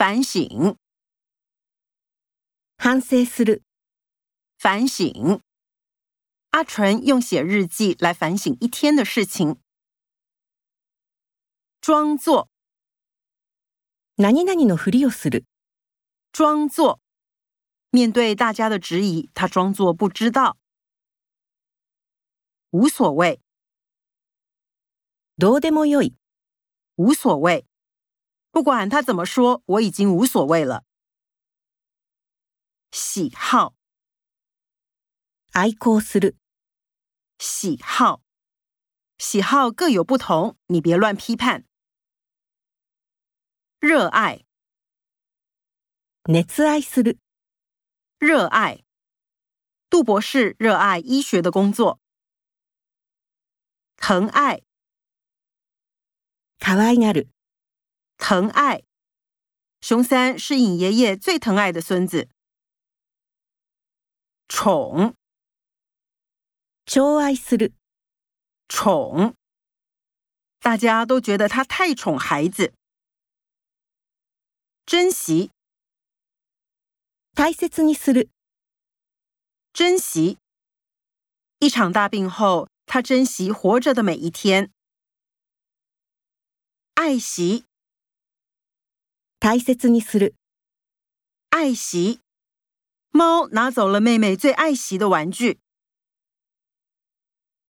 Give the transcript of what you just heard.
反省，反省する。反省。阿纯用写日记来反省一天的事情。装作，なになにのふりをする。装作。面对大家的质疑，他装作不知道。无所谓，どうでもよい。无所谓。不管他怎么说，我已经无所谓了。喜好、愛好する，喜好，喜好各有不同，你别乱批判。热爱、熱愛する，热爱。杜博士热爱医学的工作。疼愛、可愛がる。疼爱，熊三是尹爷爷最疼爱的孙子。宠，宠爱する，宠。大家都觉得他太宠孩子。珍惜，大切にする，珍惜。一场大病后，他珍惜活着的每一天。爱惜。大切にする，爱惜。猫拿走了妹妹最爱惜的玩具。